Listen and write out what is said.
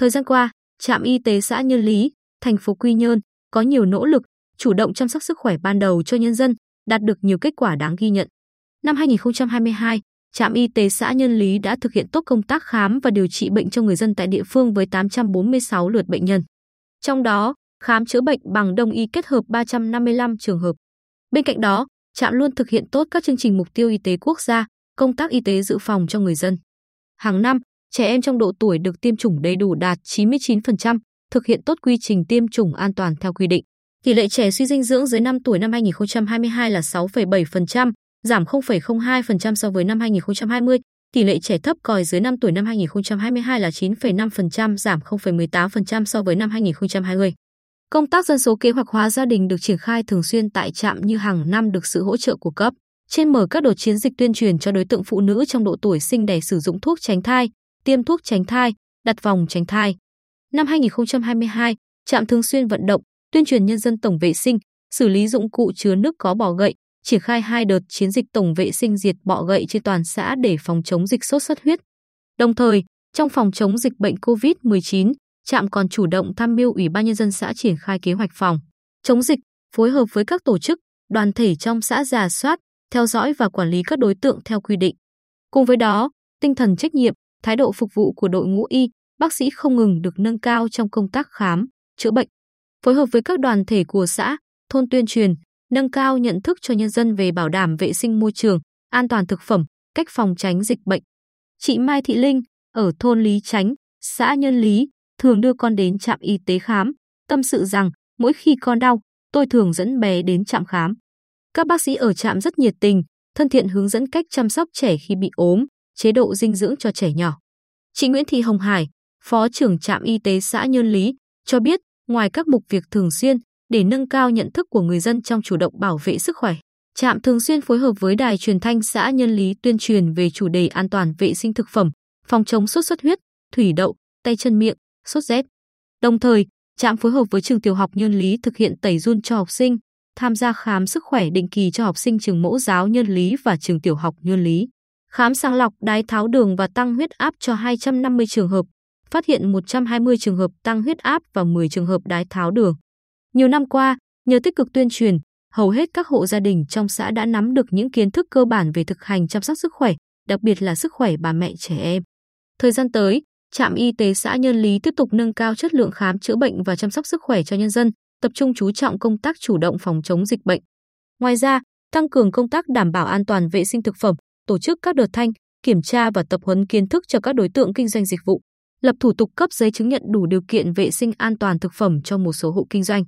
Thời gian qua, trạm y tế xã Nhân Lý, thành phố Quy Nhơn có nhiều nỗ lực chủ động chăm sóc sức khỏe ban đầu cho nhân dân, đạt được nhiều kết quả đáng ghi nhận. Năm 2022, trạm y tế xã Nhân Lý đã thực hiện tốt công tác khám và điều trị bệnh cho người dân tại địa phương với 846 lượt bệnh nhân. Trong đó, khám chữa bệnh bằng đông y kết hợp 355 trường hợp. Bên cạnh đó, trạm luôn thực hiện tốt các chương trình mục tiêu y tế quốc gia, công tác y tế dự phòng cho người dân. Hàng năm, trẻ em trong độ tuổi được tiêm chủng đầy đủ đạt 99%, thực hiện tốt quy trình tiêm chủng an toàn theo quy định. Tỷ lệ trẻ suy dinh dưỡng dưới 5 tuổi năm 2022 là 6,7%, giảm 0,02% so với năm 2020. Tỷ lệ trẻ thấp còi dưới 5 tuổi năm 2022 là 9,5%, giảm 0,18% so với năm 2020. Công tác dân số kế hoạch hóa gia đình được triển khai thường xuyên tại trạm như hàng năm được sự hỗ trợ của cấp. Trên mở các đợt chiến dịch tuyên truyền cho đối tượng phụ nữ trong độ tuổi sinh đẻ sử dụng thuốc tránh thai, tiêm thuốc tránh thai, đặt vòng tránh thai. Năm 2022, trạm thường xuyên vận động, tuyên truyền nhân dân tổng vệ sinh, xử lý dụng cụ chứa nước có bọ gậy, triển khai hai đợt chiến dịch tổng vệ sinh diệt bọ gậy trên toàn xã để phòng chống dịch sốt xuất huyết. Đồng thời, trong phòng chống dịch bệnh COVID-19, trạm còn chủ động tham mưu Ủy ban nhân dân xã triển khai kế hoạch phòng chống dịch, phối hợp với các tổ chức, đoàn thể trong xã giả soát, theo dõi và quản lý các đối tượng theo quy định. Cùng với đó, tinh thần trách nhiệm, thái độ phục vụ của đội ngũ y, bác sĩ không ngừng được nâng cao trong công tác khám, chữa bệnh. Phối hợp với các đoàn thể của xã, thôn tuyên truyền, nâng cao nhận thức cho nhân dân về bảo đảm vệ sinh môi trường, an toàn thực phẩm, cách phòng tránh dịch bệnh. Chị Mai Thị Linh ở thôn Lý Chánh, xã Nhân Lý, thường đưa con đến trạm y tế khám, tâm sự rằng mỗi khi con đau, tôi thường dẫn bé đến trạm khám. Các bác sĩ ở trạm rất nhiệt tình, thân thiện hướng dẫn cách chăm sóc trẻ khi bị ốm, chế độ dinh dưỡng cho trẻ nhỏ. Chị Nguyễn Thị Hồng Hải, Phó trưởng trạm y tế xã Nhân Lý, cho biết ngoài các mục việc thường xuyên để nâng cao nhận thức của người dân trong chủ động bảo vệ sức khỏe, trạm thường xuyên phối hợp với đài truyền thanh xã Nhân Lý tuyên truyền về chủ đề an toàn vệ sinh thực phẩm, phòng chống sốt xuất huyết, thủy đậu, tay chân miệng, sốt rét. Đồng thời, trạm phối hợp với trường tiểu học Nhân Lý thực hiện tẩy run cho học sinh, tham gia khám sức khỏe định kỳ cho học sinh trường mẫu giáo Nhân Lý và trường tiểu học Nhân Lý. Khám sàng lọc đái tháo đường và tăng huyết áp cho 250 trường hợp, phát hiện 120 trường hợp tăng huyết áp và 10 trường hợp đái tháo đường. Nhiều năm qua, nhờ tích cực tuyên truyền, hầu hết các hộ gia đình trong xã đã nắm được những kiến thức cơ bản về thực hành chăm sóc sức khỏe, đặc biệt là sức khỏe bà mẹ trẻ em. Thời gian tới, trạm y tế xã Nhân Lý tiếp tục nâng cao chất lượng khám chữa bệnh và chăm sóc sức khỏe cho nhân dân, tập trung chú trọng công tác chủ động phòng chống dịch bệnh. Ngoài ra, tăng cường công tác đảm bảo an toàn vệ sinh thực phẩm, tổ chức các đợt thanh, kiểm tra và tập huấn kiến thức cho các đối tượng kinh doanh dịch vụ, lập thủ tục cấp giấy chứng nhận đủ điều kiện vệ sinh an toàn thực phẩm cho một số hộ kinh doanh.